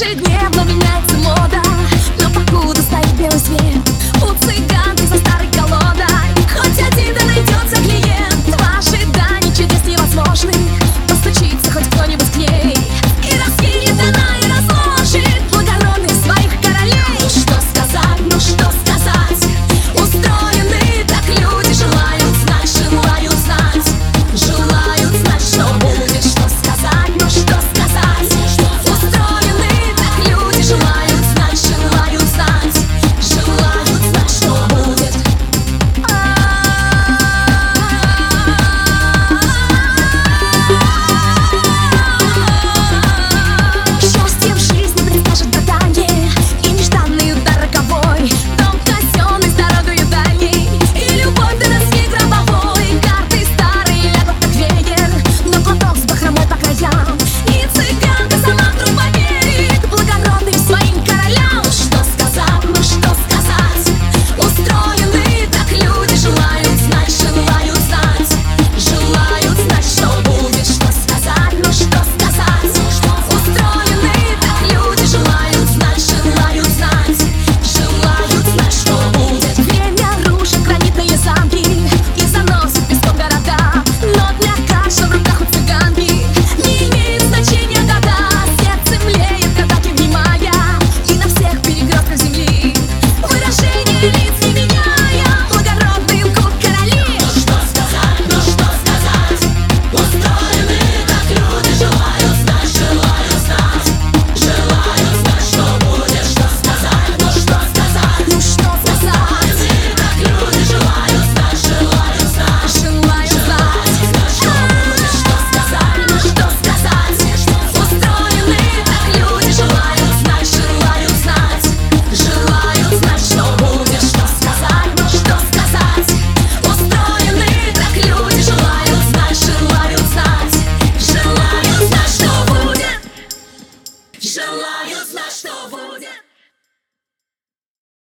Ежедневно меняется мода. Но покуда стоит белый свет